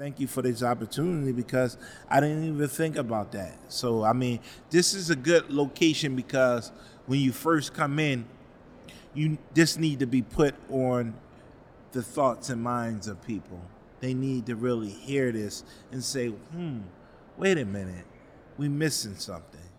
thank you for this opportunity because I didn't even think about that. So, I mean, this is a good location because when you first come in, you this need to be put on the thoughts and minds of people. They need to really hear this and say, "Hmm, wait a minute, we missing something."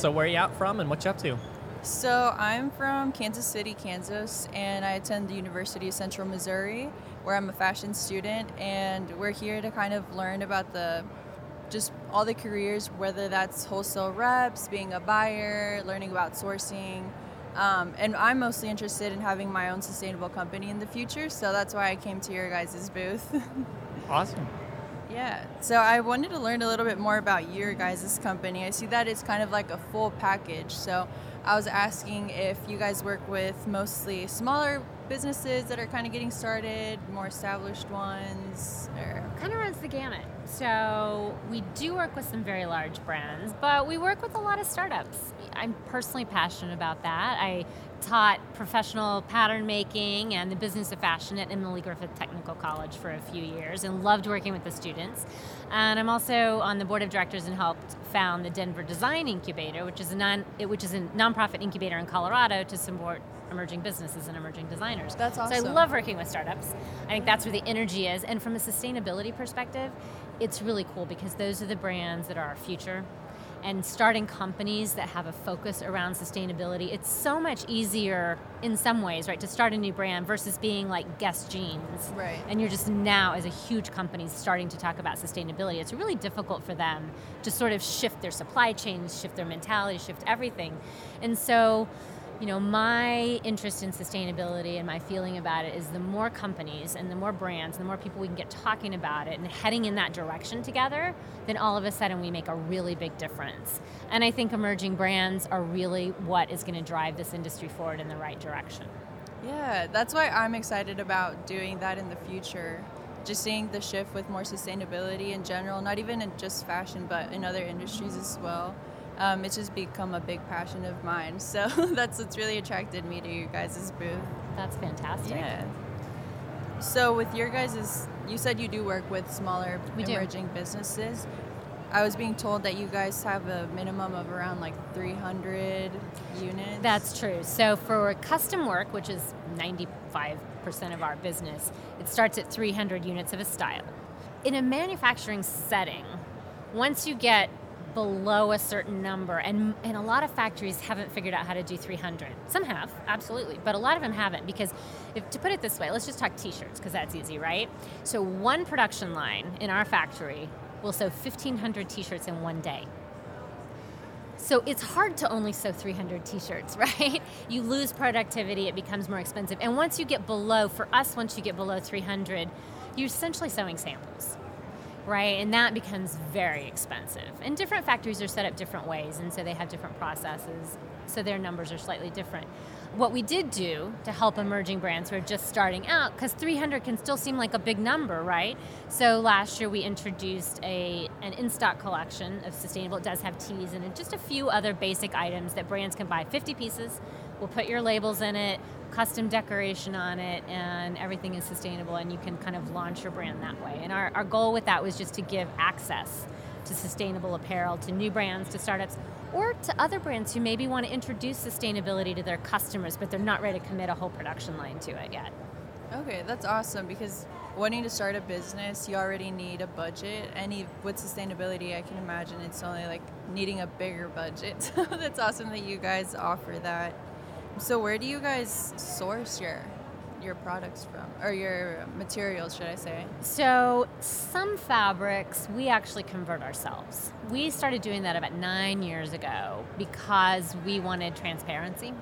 So where are you out from and what you up to? So I'm from Kansas City, Kansas, and I attend the University of Central Missouri, where I'm a fashion student, and we're here to kind of learn about the just all the careers, whether that's wholesale reps, being a buyer, learning about sourcing. Um, and I'm mostly interested in having my own sustainable company in the future, so that's why I came to your guys' booth. Awesome. Yeah. So I wanted to learn a little bit more about your guys' company. I see that it's kind of like a full package. So I was asking if you guys work with mostly smaller businesses that are kind of getting started, more established ones, or Kind of runs the gamut. So we do work with some very large brands, but we work with a lot of startups. I'm personally passionate about that. I taught professional pattern making and the business of fashion at Emily Griffith Technical College for a few years and loved working with the students. And I'm also on the board of directors and helped found the Denver Design Incubator, which is a non which is a nonprofit incubator in Colorado to support emerging businesses and emerging designers. That's So I love working with startups. I think that's where the energy is. And from a sustainability perspective, it's really cool because those are the brands that are our future. And starting companies that have a focus around sustainability, it's so much easier in some ways, right, to start a new brand versus being like Guess Jeans. Right. And you're just now, as a huge company, starting to talk about sustainability. It's really difficult for them to sort of shift their supply chains, shift their mentality, shift everything. And so, you know, my interest in sustainability and my feeling about it is the more companies and the more brands and the more people we can get talking about it and heading in that direction together, then all of a sudden we make a really big difference. And I think emerging brands are really what is going to drive this industry forward in the right direction. Yeah, that's why I'm excited about doing that in the future. Just seeing the shift with more sustainability in general, not even in just fashion, but in other industries as well. Um, it's just become a big passion of mine. So that's what's really attracted me to you guys' booth. That's fantastic. Yeah. So with your guys', you said you do work with smaller We do. emerging businesses. I was being told that you guys have a minimum of around like 300 units. That's true. So for custom work, which is 95% of our business, it starts at 300 units of a style. In a manufacturing setting, once you get below a certain number, and, and a lot of factories haven't figured out how to do 300. Some have, absolutely, but a lot of them haven't because, if, to put it this way, let's just talk t shirts because that's easy, right? So one production line in our factory will sew 1,500 t shirts in one day. So it's hard to only sew 300 t-shirts, right? You lose productivity, it becomes more expensive. And once you get below, for us, once you get below 300, you're essentially sewing samples, right? And that becomes very expensive. And different factories are set up different ways, and so they have different processes, so their numbers are slightly different. What we did do to help emerging brands who are just starting out, because 300 can still seem like a big number, right? So last year we introduced a an in-stock collection of sustainable. It does have teas and just a few other basic items that brands can buy. 50 pieces. We'll put your labels in it, custom decoration on it, and everything is sustainable. And you can kind of launch your brand that way. And our, our goal with that was just to give access to sustainable apparel to new brands, to startups, or to other brands who maybe want to introduce sustainability to their customers, but they're not ready to commit a whole production line to it yet. Okay, that's awesome because wanting to start a business, you already need a budget. And with sustainability, I can imagine it's only like needing a bigger budget. So that's awesome that you guys offer that. So where do you guys source your your products from or your materials, should I say? So, some fabrics we actually convert ourselves. We started doing that about nine years ago because we wanted transparency.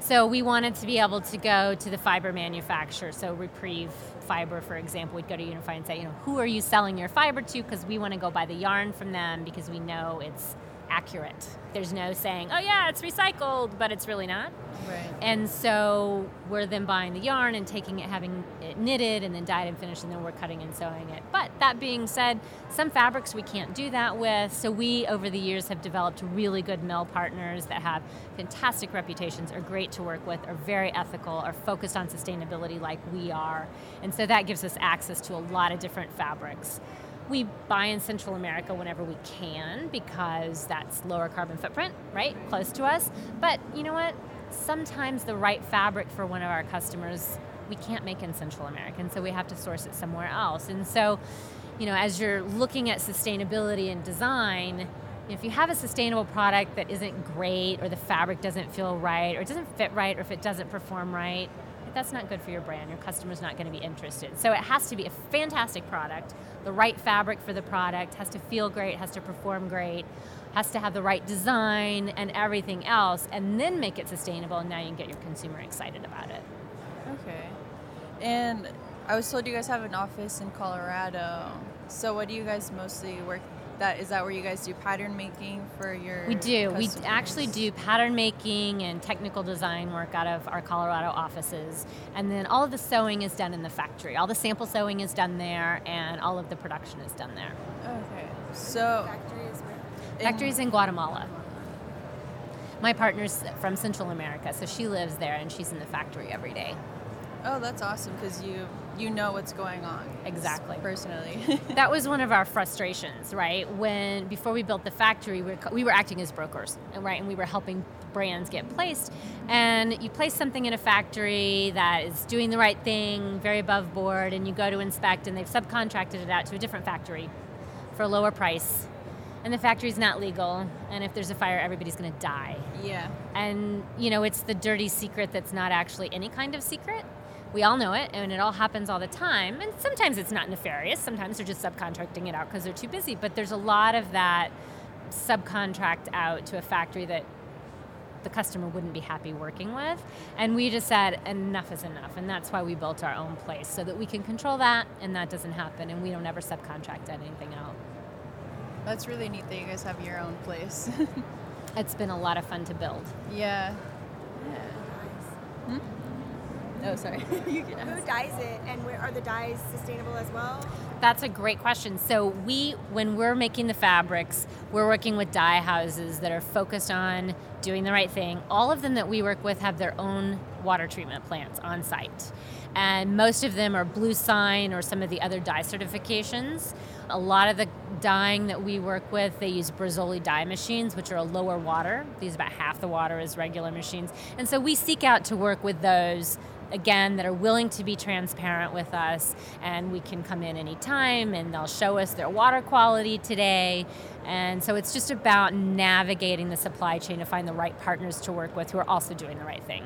So we wanted to be able to go to the fiber manufacturer. So Repreve Fiber, for example, we'd go to Unifi and say, you know, who are you selling your fiber to? Because we want to go buy the yarn from them because we know it's accurate. There's no saying, oh yeah, it's recycled, but it's really not. Right. And so we're then buying the yarn and taking it, having it knitted and then dyed and finished, and then we're cutting and sewing it. But that being said, some fabrics we can't do that with. So we, over the years, have developed really good mill partners that have fantastic reputations, are great to work with, are very ethical, are focused on sustainability like we are. And so that gives us access to a lot of different fabrics. We buy in Central America whenever we can because that's lower carbon footprint, right? Close to us. But you know what? Sometimes the right fabric for one of our customers we can't make in Central America, and so we have to source it somewhere else. And so, you know, as you're looking at sustainability and design, if you have a sustainable product that isn't great, or the fabric doesn't feel right, or it doesn't fit right, or if it doesn't perform right, that's not good for your brand. Your customer's not going to be interested. So it has to be a fantastic product, the right fabric for the product, has to feel great, has to perform great, has to have the right design and everything else, and then make it sustainable. And now you can get your consumer excited about it. Okay. And I was told you guys have an office in Colorado. So what do you guys mostly work? That is that where you guys do pattern making for your? We do. We actually do pattern making and technical design work out of our Colorado offices. And then all of the sewing is done in the factory. All the sample sewing is done there, and all of the production is done there. Okay. So Factory is where? in- Factory's in Guatemala. My partner's from Central America, so she lives there and she's in the factory every day. Oh, that's awesome because you you know what's going on. Exactly. Personally. that was one of our frustrations, right? When before we built the factory, we were, we were acting as brokers, right? And we were helping brands get placed. And you place something in a factory that is doing the right thing, very above board, and you go to inspect, and they've subcontracted it out to a different factory for a lower price. And the factory's not legal, and if there's a fire, everybody's going to die. yeah. And, you know, it's the dirty secret that's not actually any kind of secret. We all know it, and it all happens all the time. And sometimes it's not nefarious. Sometimes they're just subcontracting it out because they're too busy. But there's a lot of that subcontract out to a factory that the customer wouldn't be happy working with. And we just said, enough is enough. And that's why we built our own place so that we can control that and that doesn't happen. And we don't ever subcontract anything out. That's really neat that you guys have your own place. It's been a lot of fun to build. yeah. Yeah. Hmm? Oh, sorry. Who dyes it, and where are the dyes sustainable as well? That's a great question. So we, when we're making the fabrics, we're working with dye houses that are focused on doing the right thing. All of them that we work with have their own water treatment plants on site. And most of them are Blue Sign or some of the other dye certifications. A lot of the dyeing that we work with, they use Brazzoli dye machines, which are a lower water. These about half the water as regular machines. And so we seek out to work with those again that are willing to be transparent with us and we can come in anytime and they'll show us their water quality today. And so it's just about navigating the supply chain to find the right partners to work with who are also doing the right thing.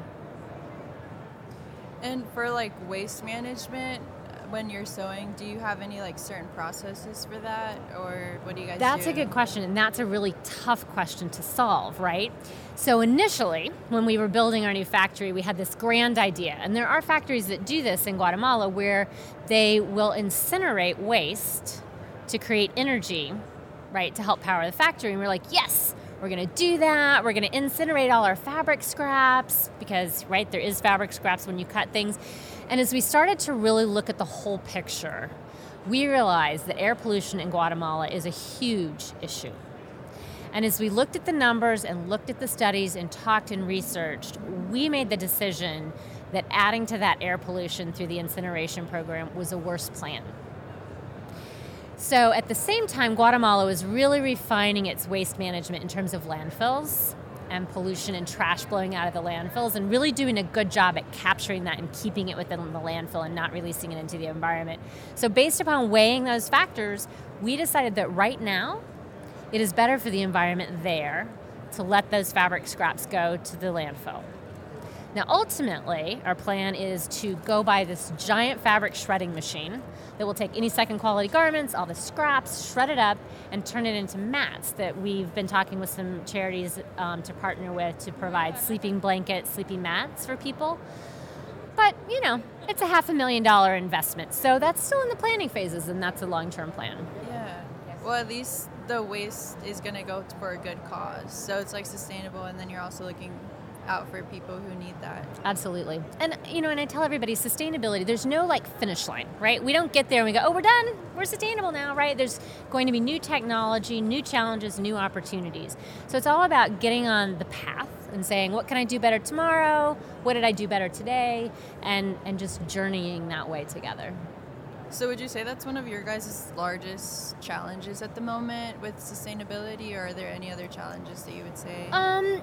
And for like waste management, when you're sewing, do you have any like certain processes for that, or what do you guys That's do? a good question, and that's a really tough question to solve, right? So, initially, when we were building our new factory, we had this grand idea, and there are factories that do this in Guatemala where they will incinerate waste to create energy, right, to help power the factory. And we're like, yes, we're gonna do that. We're gonna incinerate all our fabric scraps because, right, there is fabric scraps when you cut things. And as we started to really look at the whole picture, we realized that air pollution in Guatemala is a huge issue. And as we looked at the numbers and looked at the studies and talked and researched, we made the decision that adding to that air pollution through the incineration program was a worse plan. So at the same time, Guatemala was really refining its waste management in terms of landfills and pollution and trash blowing out of the landfills and really doing a good job at capturing that and keeping it within the landfill and not releasing it into the environment. So based upon weighing those factors, we decided that right now it is better for the environment there to let those fabric scraps go to the landfill. Now, ultimately, our plan is to go buy this giant fabric shredding machine that will take any second quality garments, all the scraps, shred it up, and turn it into mats that we've been talking with some charities um, to partner with to provide sleeping blankets, sleeping mats for people. But, you know, it's a half a million dollar investment. So that's still in the planning phases, and that's a long term plan. Yeah. Well, at least the waste is going to go for a good cause. So it's like sustainable, and then you're also looking out for people who need that. Absolutely. And you know, and I tell everybody sustainability, there's no like finish line, right? We don't get there and we go, "Oh, we're done. We're sustainable now," right? There's going to be new technology, new challenges, new opportunities. So it's all about getting on the path and saying, "What can I do better tomorrow? What did I do better today?" and and just journeying that way together. So would you say that's one of your guys' largest challenges at the moment with sustainability or are there any other challenges that you would say? Um,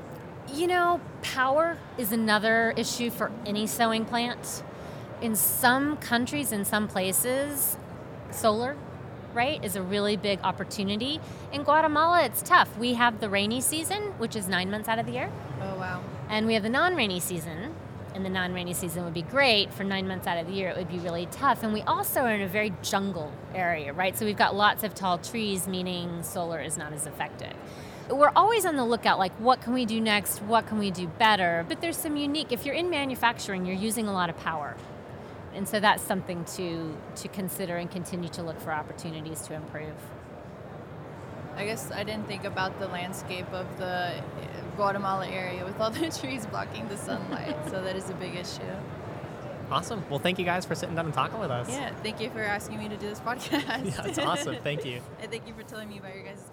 you know, power is another issue for any sewing plant. In some countries, in some places, solar, right, is a really big opportunity. In Guatemala, it's tough. We have the rainy season, which is nine months out of the year, oh wow. and we have the non rainy season. And the non rainy season would be great. For nine months out of the year, it would be really tough. And we also are in a very jungle area, right? So we've got lots of tall trees, meaning solar is not as effective we're always on the lookout like what can we do next what can we do better but there's some unique if you're in manufacturing you're using a lot of power and so that's something to to consider and continue to look for opportunities to improve I guess I didn't think about the landscape of the eh, Guatemala area with all the trees blocking the sunlight. so that is a big issue. Awesome. Well, thank you guys for sitting down and talking with us. Yeah, thank you for asking me to do this podcast. Yeah, it's awesome. Thank you. and thank you for telling me about your guys' company.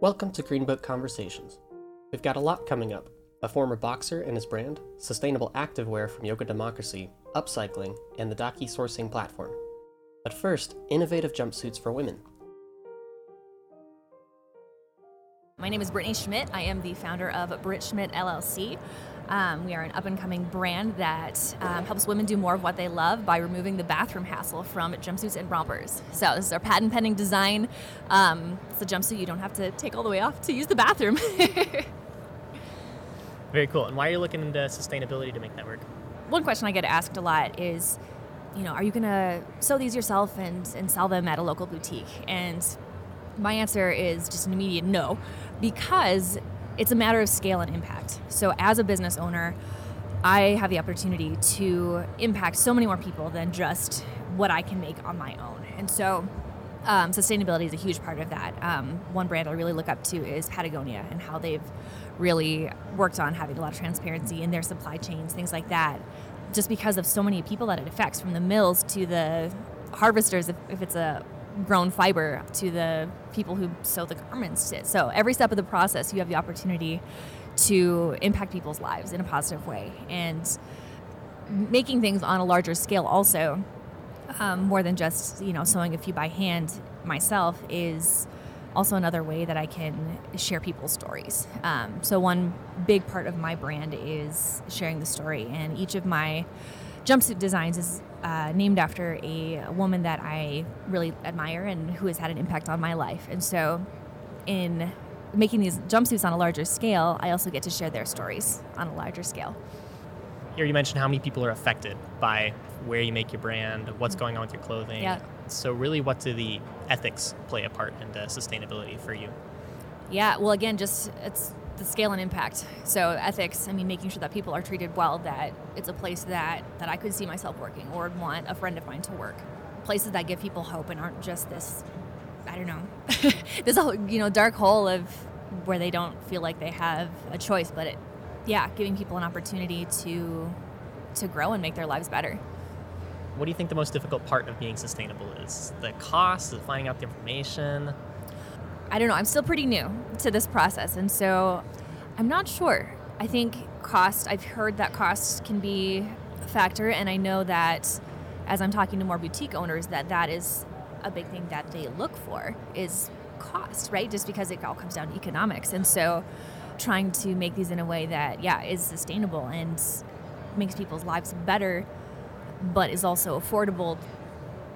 Welcome to Greenbook Conversations. We've got a lot coming up a former boxer and his brand, sustainable activewear from Yoga Democracy, upcycling, and the Daki sourcing platform. But first, innovative jumpsuits for women. My name is Brittany Schmidt. I am the founder of Brit Schmidt LLC. Um, we are an up and coming brand that um, helps women do more of what they love by removing the bathroom hassle from jumpsuits and rompers. So, this is our patent pending design. Um, it's a jumpsuit you don't have to take all the way off to use the bathroom. Very cool. And why are you looking into sustainability to make that work? One question I get asked a lot is, you know, are you going to sew these yourself and, and sell them at a local boutique? And my answer is just an immediate no, because it's a matter of scale and impact. So, as a business owner, I have the opportunity to impact so many more people than just what I can make on my own. And so, um, sustainability is a huge part of that. Um, one brand I really look up to is Patagonia and how they've really worked on having a lot of transparency in their supply chains, things like that, just because of so many people that it affects, from the mills to the harvesters, if, if it's a grown fiber, to the people who sew the garments. So every step of the process, you have the opportunity to impact people's lives in a positive way. And making things on a larger scale also um, more than just you know sewing a few by hand myself is also another way that I can share people's stories. Um, so one big part of my brand is sharing the story, and each of my jumpsuit designs is uh, named after a woman that I really admire and who has had an impact on my life. And so, in making these jumpsuits on a larger scale, I also get to share their stories on a larger scale. Here you mentioned how many people are affected by where you make your brand, what's going on with your clothing. Yeah. So really, what do the ethics play a part in the sustainability for you? Yeah, well, again, just it's the scale and impact. So ethics, I mean, making sure that people are treated well, that it's a place that that I could see myself working or want a friend of mine to work. Places that give people hope and aren't just this, I don't know, this you know dark hole of where they don't feel like they have a choice, but it, yeah, giving people an opportunity to to grow and make their lives better. What do you think the most difficult part of being sustainable is? The cost, is finding out the information? I don't know. I'm still pretty new to this process, and so I'm not sure. I think cost. I've heard that cost can be a factor, and I know that as I'm talking to more boutique owners, that that is a big thing that they look for is cost, right? Just because it all comes down to economics, and so trying to make these in a way that yeah is sustainable and makes people's lives better, but is also affordable,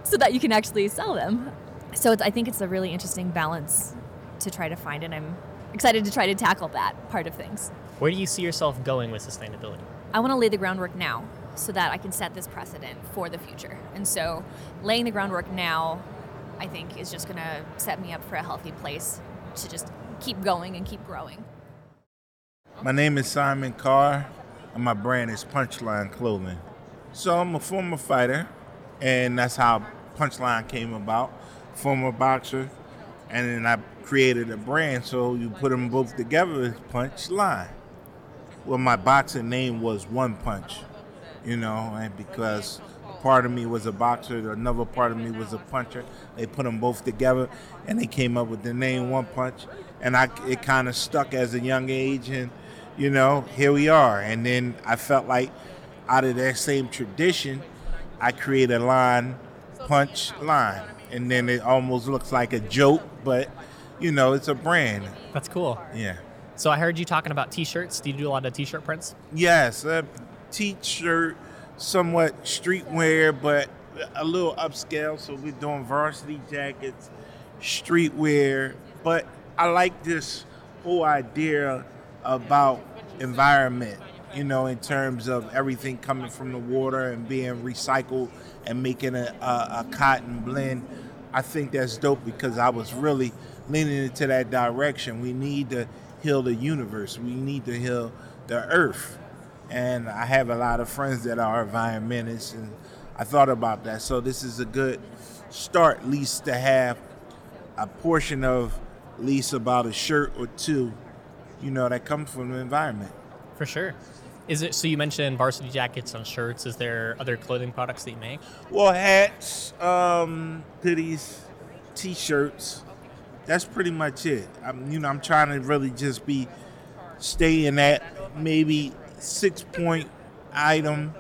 so that you can actually sell them. So I think it's a really interesting balance to try to find, and I'm excited to try to tackle that part of things. Where do you see yourself going with sustainability? I want to lay the groundwork now so that I can set this precedent for the future. And so, laying the groundwork now, I think, is just going to set me up for a healthy place to just keep going and keep growing. My name is Simon Carr, and my brand is Punchline Clothing. So I'm a former fighter, and that's how Punchline came about. Former boxer, and then I created a brand, so you put them both together Punchline. Well, my boxing name was One Punch, you know, and because part of me was a boxer, another part of me was a puncher. They put them both together, and they came up with the name One Punch, and I it kind of stuck as a young age, and you know, here we are. And then I felt like out of that same tradition, I created a line, Punch Line, and then it almost looks like a joke, but you know, it's a brand. That's cool. Yeah. So I heard you talking about t-shirts. Do you do a lot of t-shirt prints? Yes, a t-shirt, somewhat streetwear, but a little upscale. So we're doing varsity jackets, streetwear. But I like this whole idea about environment. You know, in terms of everything coming from the water and being recycled and making a, a, a cotton blend. I think that's dope because I was really leaning into that direction. We need to heal the universe. We need to heal the earth. And I have a lot of friends that are environmentalists, and I thought about that. So this is a good start, at least to have a portion of at least about a shirt or two, you know, that comes from the environment. For sure. Is it so? You mentioned varsity jackets and shirts. Is there other clothing products that you make? Well, hats, um, hoodies, t-shirts. That's pretty much it. I'm, you know, I'm trying to really just be staying at maybe six point item.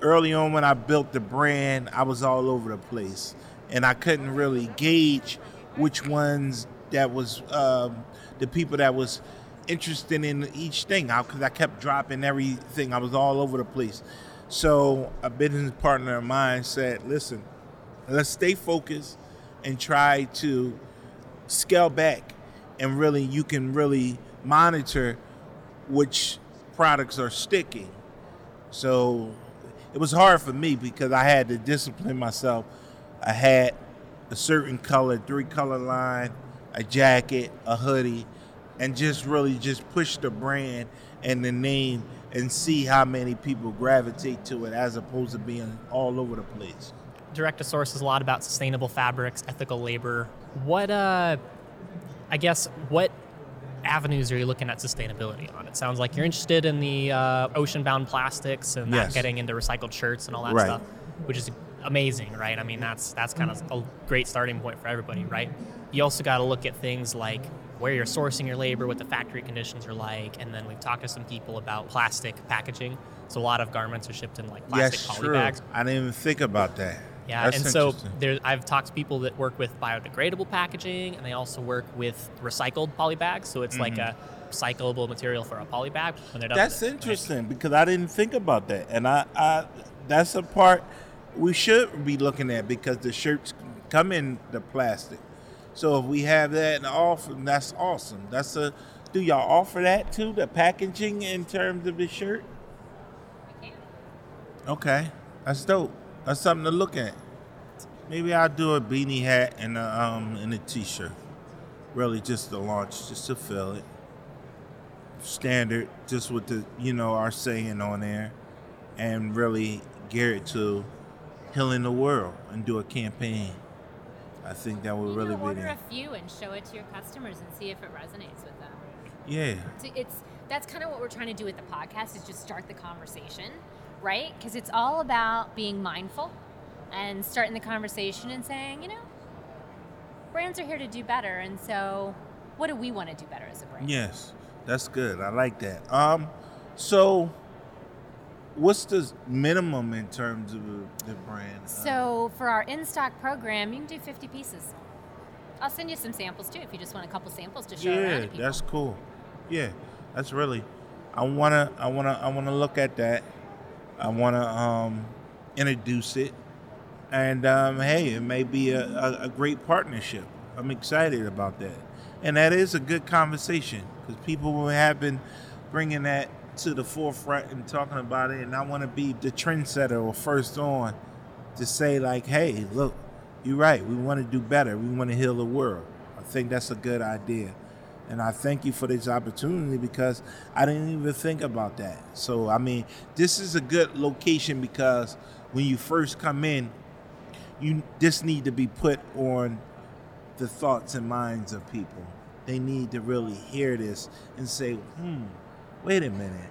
Early on, when I built the brand, I was all over the place, and I couldn't really gauge which ones that was um, the people that was interested in each thing because I, kept dropping everything. I was all over the place. So a business partner of mine said, "Listen, let's stay focused and try to scale back, and really you can really monitor which products are sticking." So it was hard for me because I had to discipline myself. I had a certain color, three color line, a jacket, a hoodie, and just really just push the brand and the name and see how many people gravitate to it as opposed to being all over the place. Direct to source is a lot about sustainable fabrics, ethical labor. What, uh, I guess, what avenues are you looking at sustainability on? It sounds like you're interested in the uh, ocean-bound plastics and Yes. that getting into recycled shirts and all that Right. stuff, which is amazing, right? I mean, that's that's kind of a great starting point for everybody, right? You also got to look at things like where you're sourcing your labor, what the factory conditions are like, and then we've talked to some people about plastic packaging. So a lot of garments are shipped in like plastic yes, poly true. bags. I didn't even think about that. Yeah, That's and so there, I've talked to people that work with biodegradable packaging, and they also work with recycled poly bags. So it's like a recyclable material for a poly bag when they're done. Mm-hmm. That's with it, right? interesting because I didn't think about that, and I, I that's a part we should be looking at because the shirts come in the plastic. So if we have that and offer, that's awesome. That's a. Do y'all offer that too? The packaging in terms of the shirt? Okay, that's dope. That's something to look at. Maybe I'll do a beanie hat and a um and a t-shirt. Really, just to launch, just to fill it standard, just with the you know our saying on there, and really gear it to healing the world and do a campaign. I think that would really be order a few and show it to your customers and see if it resonates with them. Yeah, So it's that's kind of what we're trying to do with the podcast is just start the conversation, right? Because it's all about being mindful and starting the conversation and saying, you know, brands are here to do better, and so what do we want to do better as a brand? yes, that's good. I like that. Um, so what's the minimum in terms of the, brand? So for our in-stock program, you can do 50 pieces. I'll send you some samples too if you just want a couple samples to show around yeah, that's cool. Yeah, that's really. I wanna, I wanna, I wanna look at that. I wanna um, introduce it, and um, hey, it may be a, a, a great partnership. I'm excited about that, and that is a good conversation because people have been bringing that to the forefront and talking about it. And I want to be the trendsetter or first on to say like, hey, look, you're right. We want to do better. We want to heal the world. I think that's a good idea. And I thank you for this opportunity because I didn't even think about that. So, I mean, this is a good location because when you first come in, you just need to be put on the thoughts and minds of people. They need to really hear this and say, hmm, wait a minute,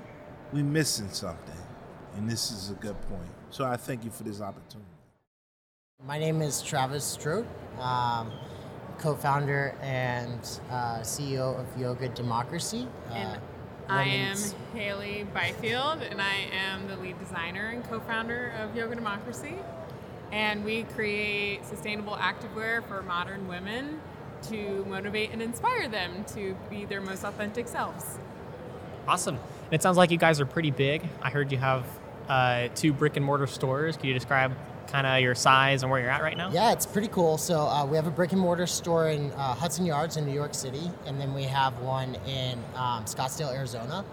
we're missing something. And this is a good point. So I thank you for this opportunity. My name is Travis Strout, um, co-founder and uh, CEO of Yoga Democracy. Uh, I am Haley Byfield, and I am the lead designer and co-founder of Yoga Democracy. And we create sustainable activewear for modern women to motivate and inspire them to be their most authentic selves. Awesome. And it sounds like you guys are pretty big. I heard you have uh, two brick and mortar stores. Can you describe kind of your size and where you're at right now? Yeah, it's pretty cool. So uh, we have a brick and mortar store in uh, Hudson Yards in New York City, and then we have one in um, Scottsdale, Arizona.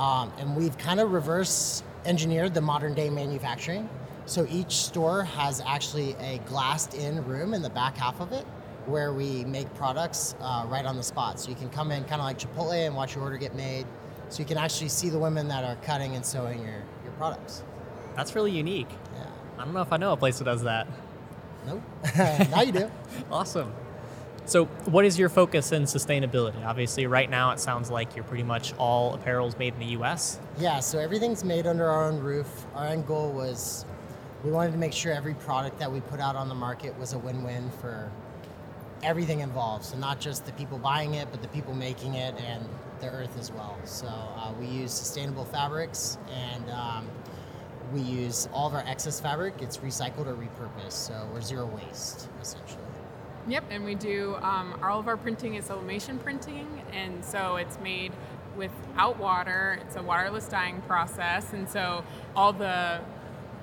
Um, and we've kind of reverse engineered the modern day manufacturing. So each store has actually a glassed in room in the back half of it where we make products uh, right on the spot. So you can come in kind of like Chipotle and watch your order get made. So you can actually see the women that are cutting and sewing your, your products. That's really unique. Yeah. I don't know if I know a place that does that. Nope. now you do. Awesome. So, what is your focus in sustainability? Obviously, right now it sounds like you're pretty much all apparel's made in the U.S. Yeah, so everything's made under our own roof. Our end goal was we wanted to make sure every product that we put out on the market was a win win for everything involved. So, not just the people buying it, but the people making it and the earth as well. So, uh, we use sustainable fabrics and um, we use all of our excess fabric, it's recycled or repurposed. So, we're zero waste essentially. Yep, and we do um, all of our printing is sublimation printing, and so it's made without water. It's a waterless dyeing process, and so all the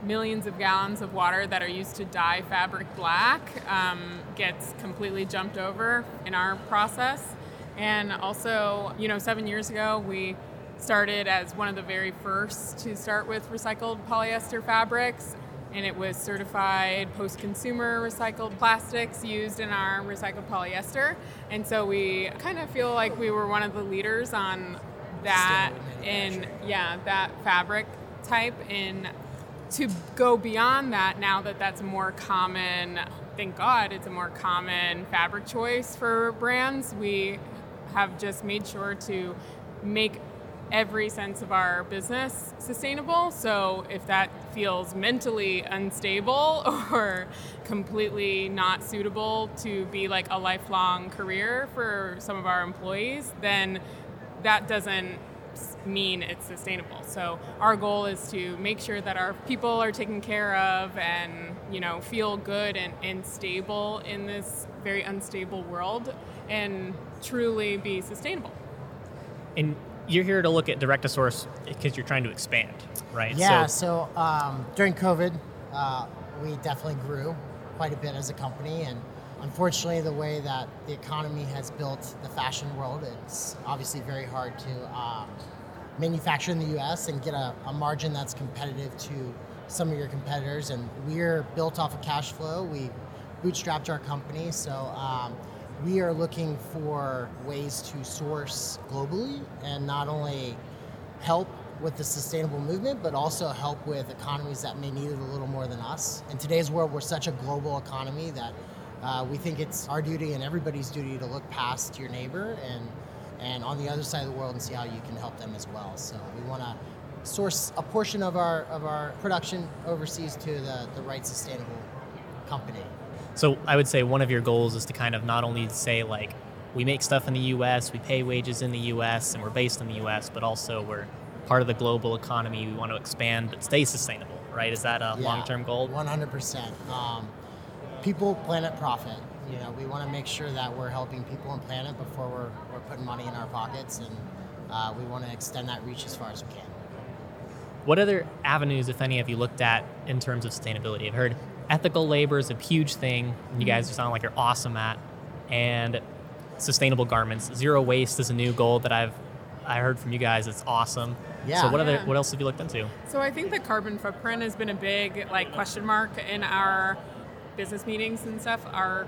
millions of gallons of water that are used to dye fabric black um, gets completely jumped over in our process. And also, you know, seven years ago we started as one of the very first to start with recycled polyester fabrics. And it was certified post consumer recycled plastics used in our recycled polyester. And so we kind of feel like we were one of the leaders on that in yeah, that fabric type. In to go beyond that now that that's a more common thank god it's a more common fabric choice for brands we have just made sure to make every sense of our business sustainable. So if that feels mentally unstable or completely not suitable to be like a lifelong career for some of our employees, then that doesn't mean it's sustainable. So our goal is to make sure that our people are taken care of and you know feel good and, and stable in this very unstable world and truly be sustainable. And you're here to look at direct to source because you're trying to expand, right? Yeah, So, so um, during COVID, uh, we definitely grew quite a bit as a company. And unfortunately, the way that the economy has built the fashion world, it's obviously very hard to um, manufacture in the US and get a, a margin that's competitive to some of your competitors. And we're built off of cash flow. We bootstrapped our company. So um, we are looking for ways to source globally and not only help with the sustainable movement, but also help with economies that may need it a little more than us. In today's world, we're such a global economy that uh, we think it's our duty and everybody's duty to look past your neighbor and and on the other side of the world and see how you can help them as well. So we want to source a portion of our of our production overseas to the, the right sustainable company. So I would say one of your goals is to kind of not only say like we make stuff in the U.S., we pay wages in the U.S., and we're based in the U.S., but also we're part of the global economy. We want to expand but stay sustainable, right? Is that a Yeah, long-term goal? 100%. Um, people, planet, profit. You know, we want to make sure that we're helping people and planet before we're, we're putting money in our pockets, and uh, we want to extend that reach as far as we can. What other avenues, if any, have you looked at in terms of sustainability? I've heard ethical labor is a huge thing. You guys sound like you're awesome at, and sustainable garments. Zero waste is a new goal that I've I heard from you guys. It's awesome. Yeah. So what other Yeah. what else have you looked into? So I think the carbon footprint has been a big like question mark in our business meetings and stuff. Our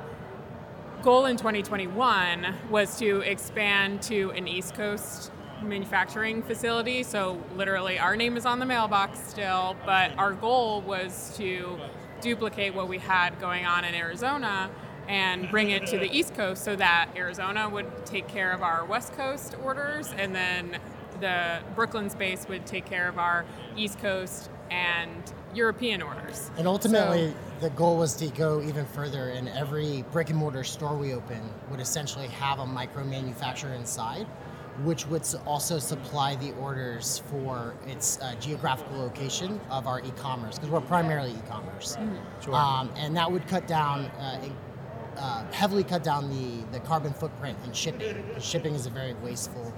goal in 2021 was to expand to an East Coast manufacturing facility. So literally our name is on the mailbox still, but our goal was to duplicate what we had going on in Arizona and bring it to the East Coast so that Arizona would take care of our West Coast orders and then the Brooklyn space would take care of our East Coast and European orders. And ultimately, So- the goal was to go even further, and every brick and mortar store we open would essentially have a micro manufacturer inside, which would also supply the orders for its uh, geographical location of our e-commerce, because we're primarily e-commerce. Sure. Um, and that would cut down, uh, uh, heavily cut down the, the carbon footprint in shipping. Shipping is a very wasteful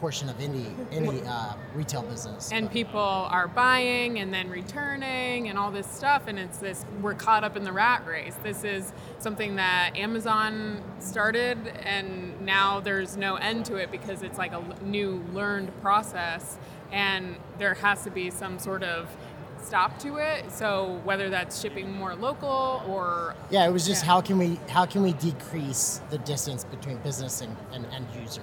portion of any any uh, retail business. and people are buying and then returning and all this stuff and it's this we're caught up in the rat race this is something that amazon started and now there's no end to it because it's like a new learned process and there has to be some sort of stop to it so whether that's shipping more local or Yeah, it was just Yeah. how can we how can we decrease the distance between business and, and end user?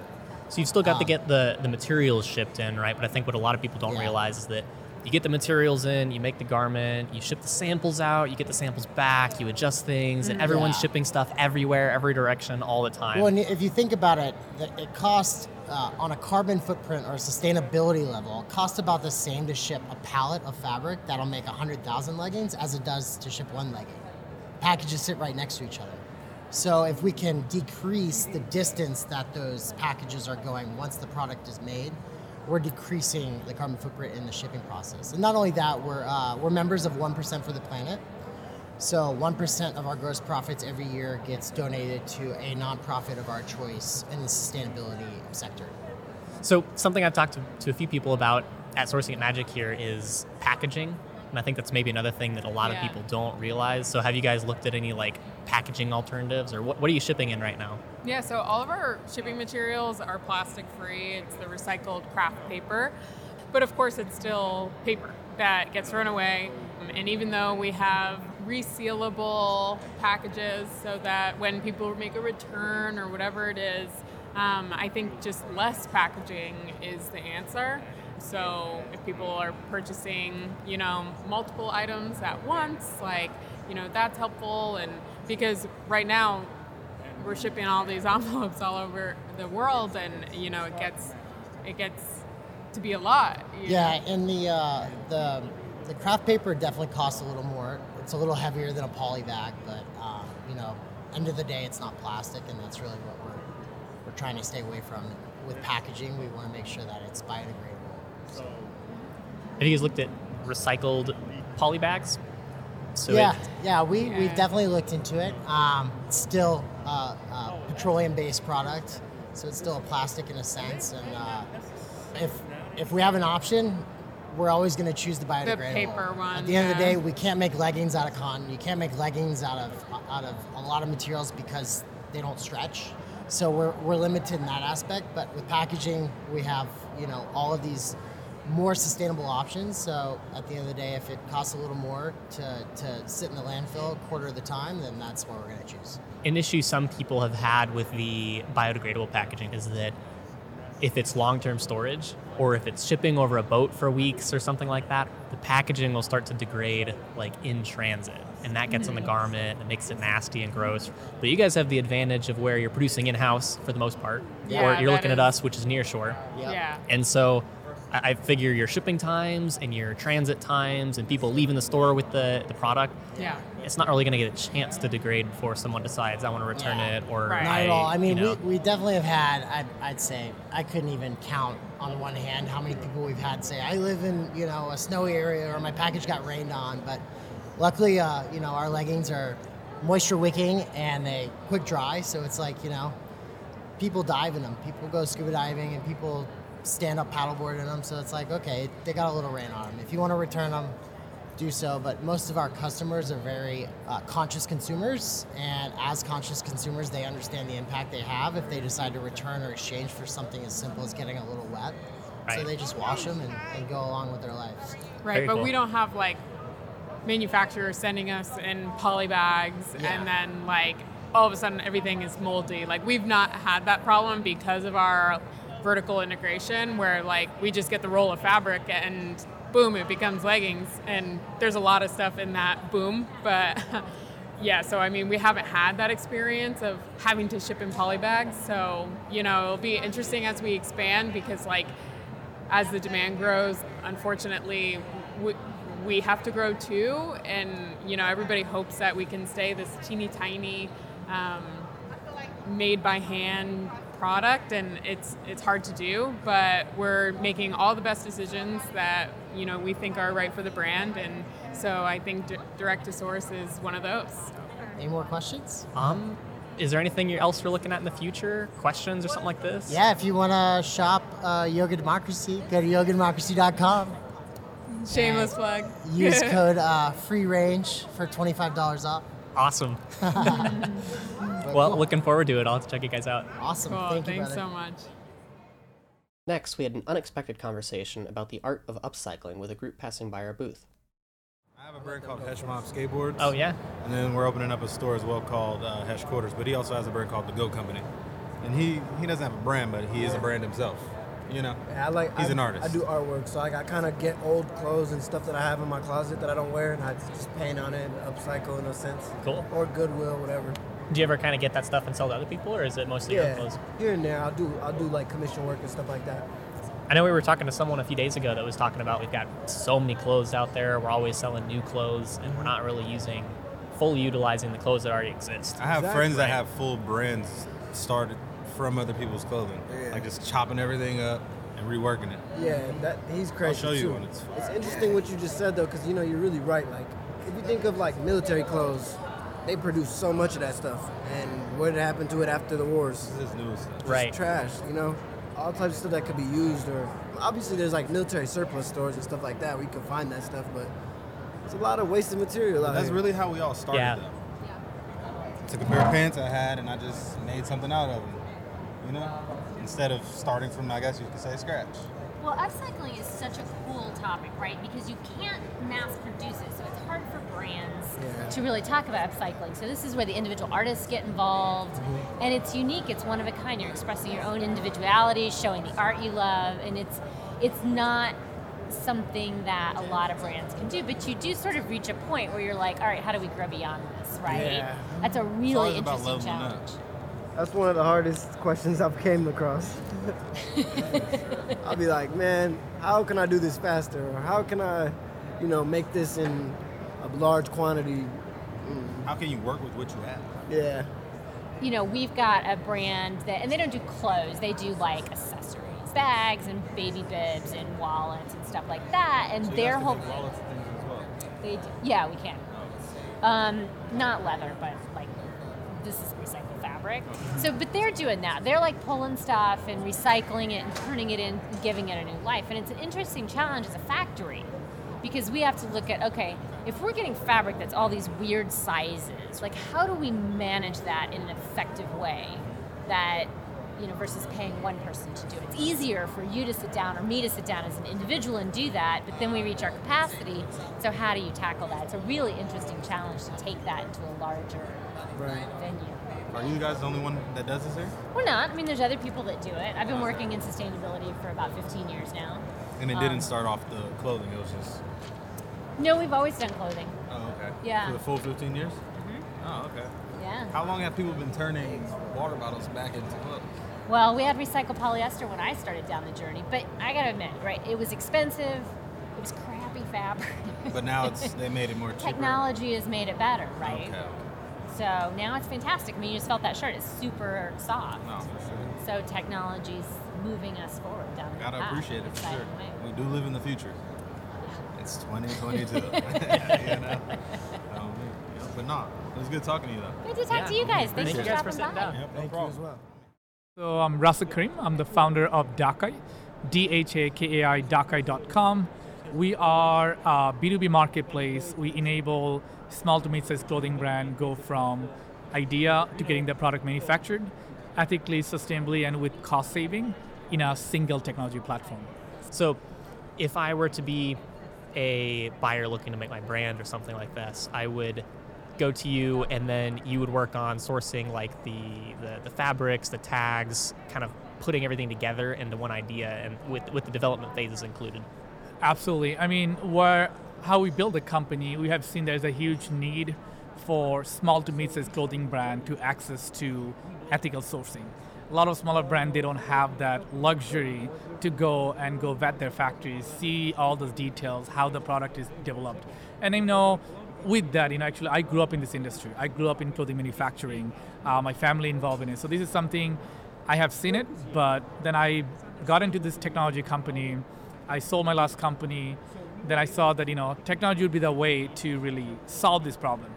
So you've still got to Um, get the, the materials shipped in, right? But I think what a lot of people don't Yeah. realize is that you get the materials in, you make the garment, you ship the samples out, you get the samples back, you adjust things, and everyone's Yeah. shipping stuff everywhere, every direction, all the time. Well, and if you think about it, it costs uh, on a carbon footprint or a sustainability level, it costs about the same to ship a pallet of fabric that'll make hundred thousand leggings as it does to ship one legging. Packages sit right next to each other. So if we can decrease the distance that those packages are going once the product is made, we're decreasing the carbon footprint in the shipping process. And not only that, we're uh, we're members of One Percent for the Planet. So one percent of our gross profits every year gets donated to a nonprofit of our choice in the sustainability sector. So something I've talked to, to a few people about at Sourcing at Magic here is packaging. And I think that's maybe another thing that a lot Yeah. of people don't realize. So have you guys looked at any like packaging alternatives or what, what are you shipping in right now? Yeah, so all of our shipping materials are plastic free. It's the recycled craft paper. But of course, it's still paper that gets thrown away. And even though we have resealable packages so that when people make a return or whatever it is, um, I think just less packaging is the answer. So if people are purchasing, you know, multiple items at once, like, you know, that's helpful. And because right now we're shipping all these envelopes all over the world, and you know, it gets it gets to be a lot. Yeah, know? and the uh, the the craft paper definitely costs a little more. It's a little heavier than a poly bag, but um, you know, end of the day, it's not plastic, and that's really what we're we're trying to stay away from. With packaging, we want to make sure that it's biodegradable. Have you guys looked at recycled poly bags? So yeah, it- yeah, we we've definitely looked into it. Um, it's still uh, a petroleum-based product, so it's still a plastic in a sense. And uh, if if we have an option, we're always going to choose the biodegradable. paper one, At the end of the day, we can't make leggings out of cotton. You can't make leggings out of out of a lot of materials because they don't stretch. So we're, we're limited in that aspect. But with packaging, we have you know all of these more sustainable options. So at the end of the day, if it costs a little more to, to sit in the landfill a quarter of the time, then that's what we're going to choose. an issue some people have had with the biodegradable packaging is that if it's long-term storage or if it's shipping over a boat for weeks or something like that, the packaging will start to degrade like in transit. And that gets on the mm-hmm. garment and makes it nasty and gross. But you guys have the advantage of where you're producing in-house for the most part. Yeah, or you're that looking at us, which is near shore. Yep. yeah. And so I I figure your shipping times and your transit times and people leaving the store with the, the product, Yeah. it's not really going to get a chance to degrade before someone decides I want to return Yeah. it or Right. Not at all. I mean, you know, we, we definitely have had, I'd, I'd say, I couldn't even count on one hand how many people we've had say, I live in, you know, a snowy area or my package got rained on. But luckily, uh, you know, our leggings are moisture wicking and they quick dry. So it's like, you know, people dive in them. People go scuba diving and people stand up paddleboard in them. So it's like, okay, they got a little rain on them. If you want to return them, do so, but most of our customers are very uh, conscious consumers, and as conscious consumers, they understand the impact they have if they decide to return or exchange for something as simple as getting a little wet. So they just wash them and, and go along with their lives. Right, Very but cool. we don't have like manufacturers sending us in poly bags Yeah. and then like all of a sudden everything is moldy. Like we've not had that problem because of our vertical integration where like we just get the roll of fabric and boom it becomes leggings and there's a lot of stuff in that boom but yeah so i mean we haven't had that experience of having to ship in poly bags so you know it'll be interesting as we expand because like as the demand grows, unfortunately, we, we have to grow too. And you know, everybody hopes that we can stay this teeny tiny, um, made by hand product, and it's it's hard to do. But we're making all the best decisions that you know we think are right for the brand, and so I think d- direct to source is one of those. Any more questions? Um, is there anything else you're looking at in the future? Questions or something like this? Yeah, if you want to shop uh, Yoga Democracy, go to yogademocracy.com. Shameless plug. Use code uh, free range for $25 off. Awesome. But Well, cool. looking forward to it. I'll have to check you guys out. awesome. Cool. Thank Thanks brother. so much. Next, we had an unexpected conversation about the art of upcycling with a group passing by our booth. I have a brand called Hesh Mob Skateboards. Oh yeah. And then we're opening up a store as well called uh, Hesh Quarters. But he also has a brand called The Go Company. And he, he doesn't have a brand, but he is a brand himself. You know? Yeah, I like. He's I, an artist. I do artwork, so like I kind of get old clothes and stuff that I have in my closet that I don't wear, and I just paint on it, and upcycle in a sense. Cool. Or Goodwill, whatever. Do you ever kind of get that stuff and sell to other people, or is it mostly your Yeah, clothes? here and there, I'll do. I'll do like commission work and stuff like that. I know we were talking to someone a few days ago that was talking about we've got so many clothes out there. We're always selling new clothes, and we're not really using, fully utilizing the clothes that already exist. I have Exactly. friends that have full brands started from other people's clothing. Yeah. Like just chopping everything up and reworking it. Yeah, and that he's crazy show you too. when it's- It's interesting what you just said though, because you know you're really right. Like if you think of like military clothes, they produce so much of that stuff, and what happened to it after the wars? This is new stuff. Just Right. trash, you know. All types of stuff that could be used, or obviously there's like military surplus stores and stuff like that. We can find that stuff, but it's a lot of wasted material out That's here. really how we all started Yeah. though. Took a pair of pants I had and I just made something out of them. You know? Instead of starting from, I guess you could say, scratch. Well, upcycling is such a cool topic, right? Because you can't mass produce it, so it's hard for brands Yeah. to really talk about upcycling. So this is where the individual artists get involved, mm-hmm. and it's unique. It's one of a kind. You're expressing your own individuality, showing the art you love, and it's it's not something that a lot of brands can do. But you do sort of reach a point where you're like, all right, how do we grow beyond this, right? Yeah. That's a really about interesting leveling up. challenge. That's one of the hardest questions I've came across. I'll be like, man, how can I do this faster? Or how can I, you know, make this in a large quantity? How can you work with what you have? Yeah. you know, we've got a brand that, and they don't do clothes, they do like accessories, bags and baby bibs and wallets and stuff like that. And So their whole wallets and things as well. they do, yeah, we can. Um, not leather, but like this is recycled fabric. So, but they're doing that. They're like pulling stuff and recycling it and turning it in, giving it a new life. And it's an interesting challenge as a factory because we have to look at okay, if we're getting fabric that's all these weird sizes, like how do we manage that in an effective way that you know versus paying one person to do it. It's easier for you to sit down or me to sit down as an individual and do that, but then we reach our capacity. So how do you tackle that? It's a really interesting challenge to take that into a larger Right. venue. Are you guys the only one that does this here? We're not. I mean, there's other people that do it. I've been working in sustainability for about 15 years now. And it Um, didn't start off the clothing, it was just. No, we've always done clothing. Oh, okay. Yeah. For the full 15 years? Mhm. Oh, okay. Yeah. How long have people been turning water bottles back into clothes? Well, we had recycled polyester when I started down the journey, but I gotta admit, right, it was expensive, it was crappy fabric. But now it's they made it more cheaper. Technology has made it better, right? Okay. So now it's fantastic. I mean, you just felt that shirt, it's super soft. No, for sure. So technology's moving us forward down the Gotta path appreciate it for sure. way. We do live in the future. It's 2022. you know? Um, you know, but no, it was good talking to you though. Good to talk to you guys. Thanks Thank for you guys for dropping sitting by. down. Yep, no Thank you as well. So I'm Rasul Karim. I'm the founder of Dhakai, D-H-A-K-A-I, Dhakai.com. We are a B2B marketplace. We enable small to mid-sized clothing brand go from idea to getting their product manufactured ethically, sustainably, and with cost saving in a single technology platform. So, if I were to be a buyer looking to make my brand or something like this, I would go to you and then you would work on sourcing like the, the, the fabrics, the tags, kind of putting everything together into one idea and with, with the development phases included. Absolutely. I mean, where how we build a company, we have seen there's a huge need for small to mid-sized clothing brand to access to ethical sourcing. A lot of smaller brands they don't have that luxury to go and go vet their factories, see all those details, how the product is developed. And I know with that, you know, actually I grew up in this industry. I grew up in clothing manufacturing. Uh, my family involved in it. So this is something I have seen it, but then I got into this technology company. I sold my last company. Then I saw that you know technology would be the way to really solve this problem.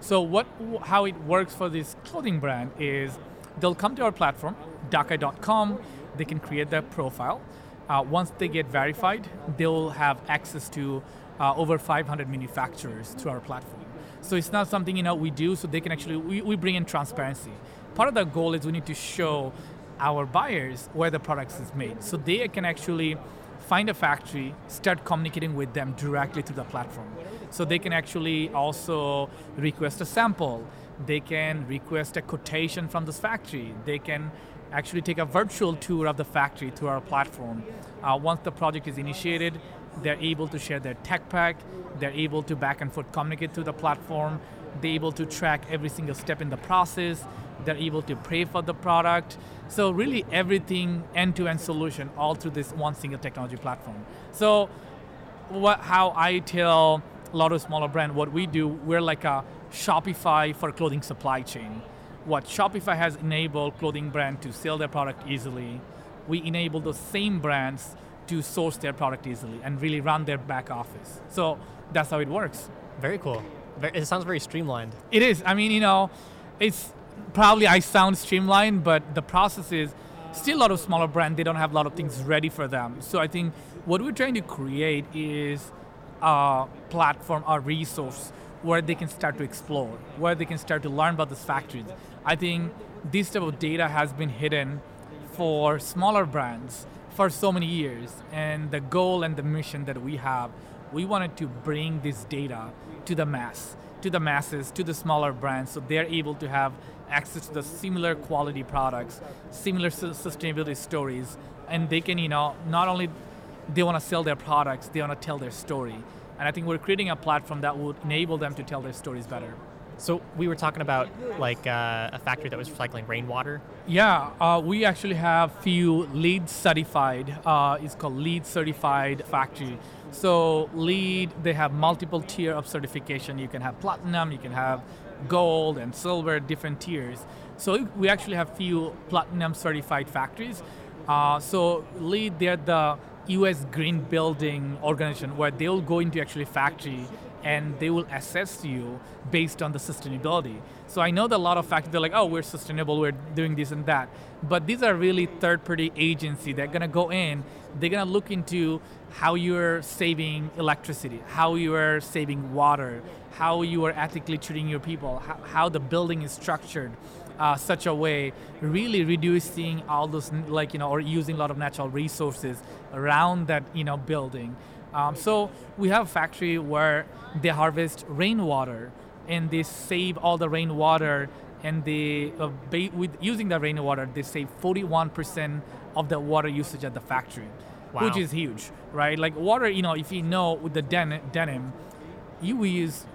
So what, how it works for this clothing brand is they'll come to our platform, dhakai.com. They can create their profile. Uh, once they get verified, they'll have access to uh, over 500 manufacturers through our platform. So it's not something you know we do, so they can actually we, we bring in transparency. Part of the goal is we need to show our buyers where the products is made, so they can actually find a factory, start communicating with them directly through the platform. So they can actually also request a sample. They can request a quotation from this factory. They can actually take a virtual tour of the factory through our platform. Uh, once the project is initiated, they're able to share their tech pack. They're able to back and forth communicate through the platform. They're able to track every single step in the process. They're able to pay for the product. So really everything end-to-end solution all through this one single technology platform. So what, how I tell a lot of smaller brand what we do, we're like a Shopify for clothing supply chain. What Shopify has enabled clothing brand to sell their product easily, we enable those same brands to source their product easily and really run their back office. So that's how it works. Very cool. It sounds very streamlined. It is. I mean, you know, it's probably I sound streamlined, but the process is still a lot of smaller brands. They don't have a lot of things ready for them. So I think what we're trying to create is a platform, a resource where they can start to explore, where they can start to learn about these factories. I think this type of data has been hidden for smaller brands for so many years. And the goal and the mission that we have, we wanted to bring this data to the mass, to the masses, to the smaller brands, so they're able to have access to the similar quality products, similar sustainability stories, and they can, you know, not only they want to sell their products, they want to tell their story. And I think we're creating a platform that would enable them to tell their stories better. So we were talking about like uh, a factory that was recycling rainwater. Yeah, uh, we actually have few LEED certified. Uh, it's called LEED certified factory. So LEED, they have multiple tier of certification. You can have platinum, you can have gold and silver, different tiers. So we actually have few platinum certified factories. Uh, so LEED, they're the U.S. Green Building Organization, where they'll go into actually factory and they will assess you based on the sustainability. So I know that a lot of factories they're like, oh, we're sustainable, we're doing this and that. But these are really third-party agency. They're gonna go in, they're gonna look into how you're saving electricity, how you are saving water, how you are ethically treating your people, how, how the building is structured. Uh, such a way, really reducing all those like you know, or using a lot of natural resources around that you know building. Um, so we have a factory where they harvest rainwater and they save all the rainwater and they uh, ba- with using the rainwater they save 41% of the water usage at the factory wow. which is huge right like water you know if you know with the den- denim you use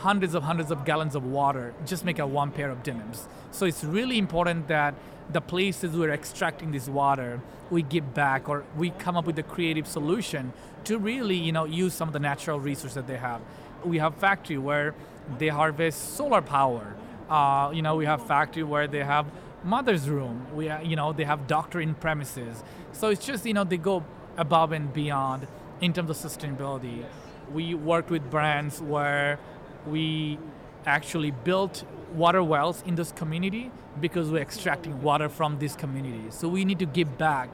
hundreds of hundreds of gallons of water just make a one pair of denims so it's really important that the places we're extracting this water we give back or we come up with a creative solution to really you know use some of the natural resources that they have. We have factory where they harvest solar power. Uh, you know we have factory where they have mother's room. We uh, you know they have doctor in premises. So it's just you know they go above and beyond in terms of sustainability. We worked with brands where we actually built water wells in this community because we're extracting water from this community. So we need to give back.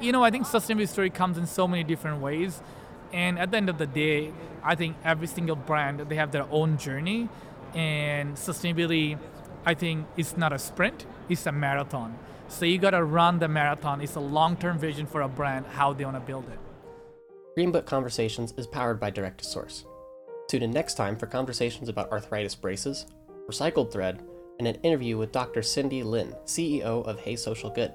You know, I think sustainability story comes in so many different ways. And at the end of the day, I think every single brand they have their own journey, and sustainability, I think, is not a sprint; it's a marathon. So you gotta run the marathon. It's a long-term vision for a brand how they wanna build it. Greenbook Conversations is powered by Direct to Source. Tune in next time for conversations about arthritis braces, recycled thread, and an interview with Dr. Cindy Lin, CEO of Hey Social Good.